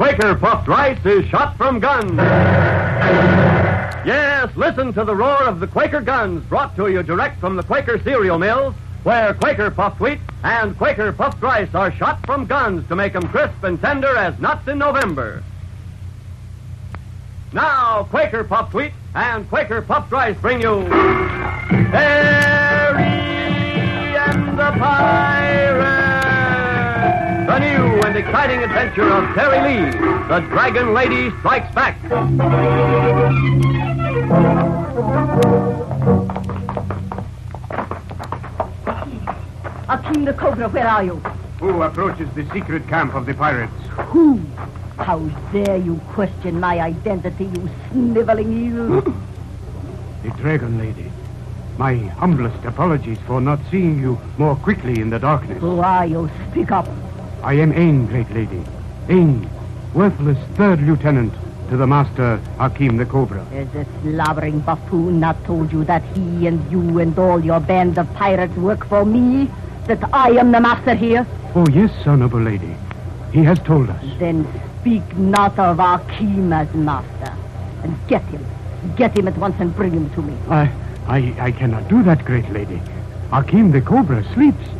Quaker Puffed Rice is shot from guns. Yes, listen to the roar of the Quaker guns brought to you direct from the Quaker cereal mills, where Quaker Puffed Wheat and Quaker Puffed Rice are shot from guns to make them crisp and tender as nuts in November. Now, Quaker Puffed Wheat and Quaker Puffed Rice bring you Terry and the Pirate. The new and exciting adventure of Terry Lee, the Dragon Lady Strikes Back. Akim the Cobra, where are you? Who approaches the secret camp of the pirates? Who? How dare you question my identity, you sniveling eel? The Dragon Lady. My humblest apologies for not seeing you more quickly in the darkness. Who are you? Speak up. I am Ain, great lady. Ain, worthless third lieutenant to the master Hakim the Cobra. Has the slobbering buffoon not told you that he and you and all your band of pirates work for me? That I am the master here? Oh, yes, honorable lady. He has told us. Then speak not of Akim as master. And get him. Get him at once and bring him to me. I, I, I cannot do that, great lady. Hakim the Cobra sleeps.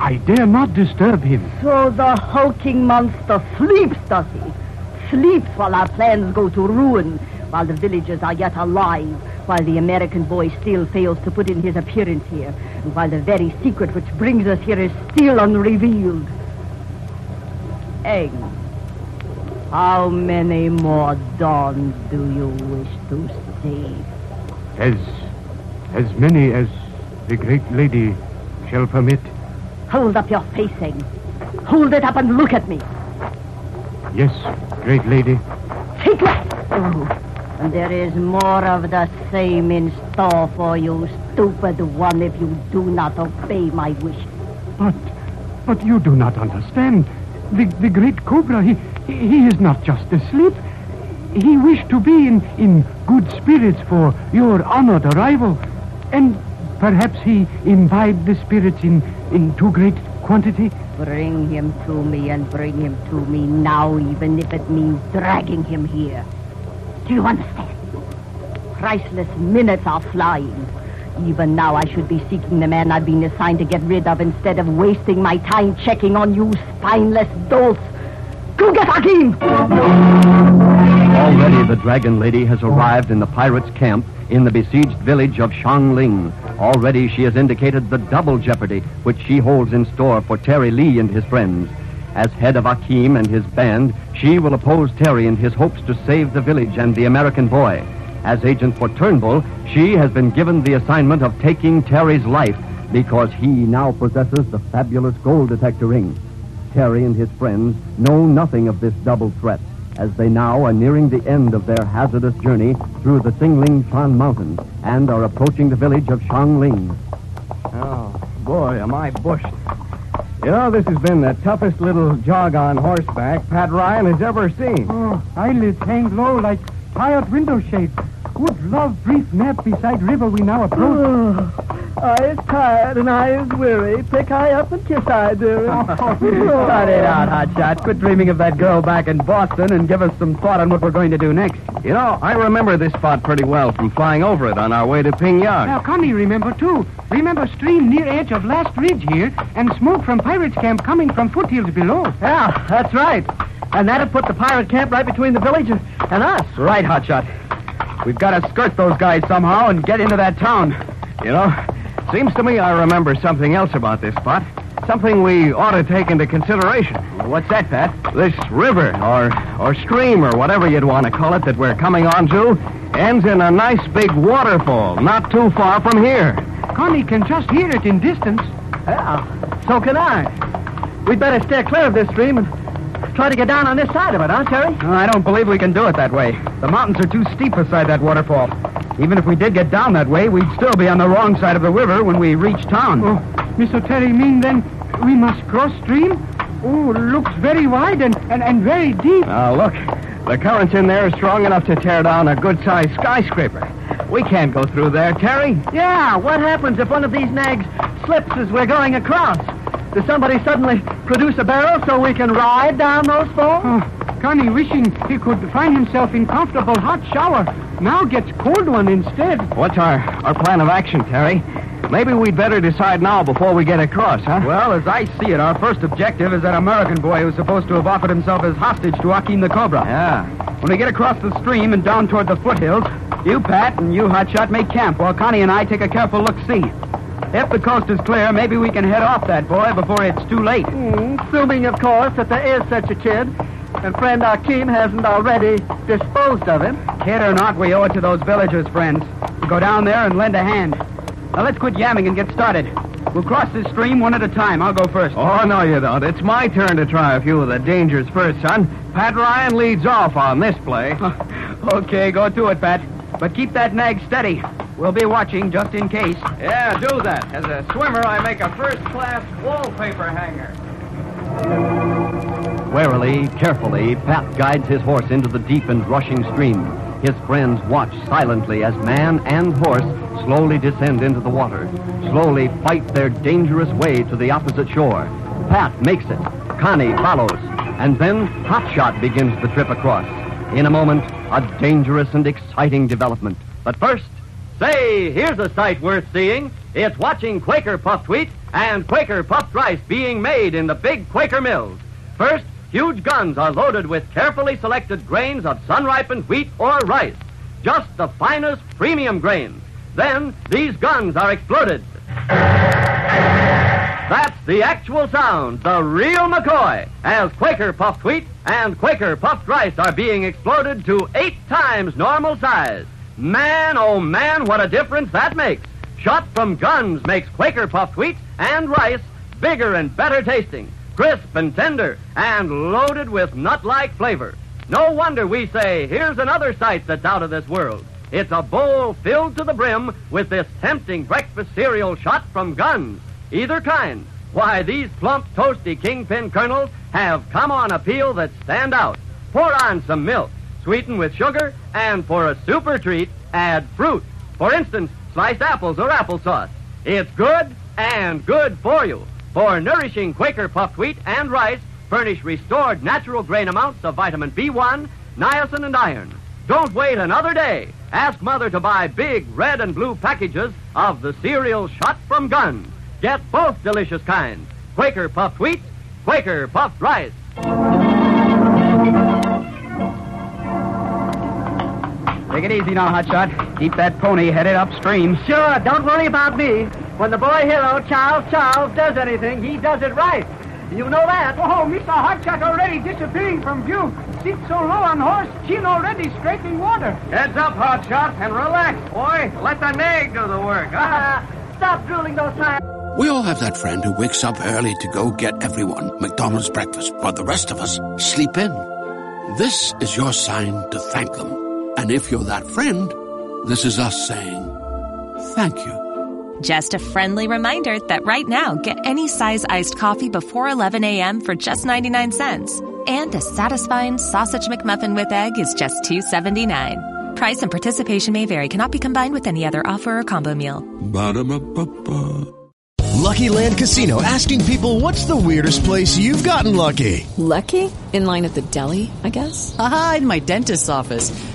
I dare not disturb him. So the hulking monster sleeps, does he? Sleeps while our plans go to ruin, while the villagers are yet alive, while the American boy still fails to put in his appearance here, and while the very secret which brings us here is still unrevealed. Egg, how many more dawns do you wish to see? As, as many as the great lady shall permit. Hold up your face, Egg. Hold it up and look at me. Yes, great lady. Take that! Oh, and there is more of the same in store for you, stupid one, if you do not obey my wish. But, but you do not understand. The, the great Cobra, he, he is not just asleep. He wished to be in, in good spirits for your honored arrival. And perhaps he imbibed the spirits in, in too great quantity. Bring him to me and bring him to me now, even if it means dragging him here. Do you understand? Priceless minutes are flying. Even now, I should be seeking the man I've been assigned to get rid of instead of wasting my time checking on you spineless dolts. Go get Hakim! The Dragon Lady has arrived in the pirates' camp in the besieged village of Shangling. Already she has indicated the double jeopardy which she holds in store for Terry Lee and his friends. As head of Akim and his band, she will oppose Terry in his hopes to save the village and the American boy. As agent for Turnbull, she has been given the assignment of taking Terry's life because he now possesses the fabulous gold detector ring. Terry and his friends know nothing of this double threat as they now are nearing the end of their hazardous journey through the Singling Shan Mountains and are approaching the village of Shangling. Oh, boy, am I bushed. You know, this has been the toughest little jog on horseback Pat Ryan has ever seen. Oh, eyelids hang low like tired window shades. Would love brief nap beside river we now approach. Oh, I is tired and I is weary. Pick I up and kiss I, dearie. Cut it out, Hotshot. Quit dreaming of that girl back in Boston and give us some thought on what we're going to do next. You know, I remember this spot pretty well from flying over it on our way to Pingyang. Now, Connie remember, too. Remember stream near edge of last ridge here and smoke from pirates' camp coming from foothills below. Yeah, that's right. And that'd put the pirate camp right between the village and, and us. Right, Hotshot. We've got to skirt those guys somehow and get into that town. You know, seems to me I remember something else about this spot. Something we ought to take into consideration. What's that, Pat? This river, or or stream, or whatever you'd want to call it, that we're coming onto, ends in a nice big waterfall, not too far from here. Connie can just hear it in distance. Yeah, so can I. We'd better steer clear of this stream and try to get down on this side of it, huh, Terry? No, I don't believe we can do it that way. The mountains are too steep beside that waterfall. Even if we did get down that way, we'd still be on the wrong side of the river when we reach town. Oh, Mr. Terry mean then we must cross stream? Oh, looks very wide and, and, and very deep. Now, look. The currents in there are strong enough to tear down a good-sized skyscraper. We can't go through there, Terry. Yeah, what happens if one of these nags slips as we're going across? Does somebody suddenly produce a barrel so we can ride down those falls? Oh, Connie wishing he could find himself in comfortable hot shower. Now gets cold one instead. What's our, our plan of action, Terry? Maybe we'd better decide now before we get across, huh? Well, as I see it, our first objective is that American boy who's supposed to have offered himself as hostage to Hakim the Cobra. Yeah. When we get across the stream and down toward the foothills, you, Pat, and you, Hotshot, make camp while Connie and I take a careful look-see. If the coast is clear, maybe we can head off that boy before it's too late. Mm, assuming, of course, that there is such a kid, and friend Akeem hasn't already disposed of him. Kid or not, we owe it to those villagers, friends. We go down there and lend a hand. Now let's quit yamming and get started. We'll cross this stream one at a time. I'll go first. Oh, no, you don't. It's my turn to try a few of the dangers first, son. Pat Ryan leads off on this play. okay, go to it, Pat. But keep that nag steady. We'll be watching just in case. Yeah, do that. As a swimmer, I make a first-class wallpaper hanger. Warily, carefully, Pat guides his horse into the deep and rushing stream. His friends watch silently as man and horse slowly descend into the water, slowly fight their dangerous way to the opposite shore. Pat makes it. Connie follows. And then Hotshot begins the trip across. In a moment, a dangerous and exciting development. But first, Say, here's a sight worth seeing. It's watching Quaker puffed wheat and Quaker puffed rice being made in the big Quaker mills. First, huge guns are loaded with carefully selected grains of sun-ripened wheat or rice. Just the finest premium grains. Then, these guns are exploded. That's the actual sound, the real McCoy, as Quaker puffed wheat and Quaker puffed rice are being exploded to eight times normal size. Man, oh man, what a difference that makes. Shot from guns makes Quaker puffed wheat and rice bigger and better tasting, crisp and tender, and loaded with nut-like flavor. No wonder we say, here's another sight that's out of this world. It's a bowl filled to the brim with this tempting breakfast cereal shot from guns. Either kind. Why, these plump, toasty kingpin kernels have come on a peel that stand out. Pour on some milk, sweeten with sugar, and for a super treat, add fruit. For instance, sliced apples or applesauce. It's good and good for you. For nourishing Quaker puffed wheat and rice furnish restored natural grain amounts of vitamin B1, niacin, and iron. Don't wait another day. Ask Mother to buy big red and blue packages of the cereal shot from guns. Get both delicious kinds Quaker puffed wheat, Quaker puffed rice. Take it easy now, Hotshot. Keep that pony headed upstream. Sure, don't worry about me. When the boy hero, Charles Charles, does anything, he does it right. You know that. Oh, Mr. Hotshot already disappearing from view. Sit so low on horse, chin already scraping water. Heads up, Hotshot, and relax, boy. Let the nag do the work. Huh? Uh, stop drooling those times. We all have that friend who wakes up early to go get everyone McDonald's breakfast, while the rest of us sleep in. This is your sign to thank them. And if you're that friend, this is us saying thank you. Just a friendly reminder that right now, get any size iced coffee before 11 a.m. for just 99 cents. And a satisfying sausage McMuffin with egg is just $2.79. Price and participation may vary, cannot be combined with any other offer or combo meal. Ba-da-ba-ba-ba. Lucky Land Casino asking people what's the weirdest place you've gotten lucky? Lucky? In line at the deli, I guess? Aha, in my dentist's office.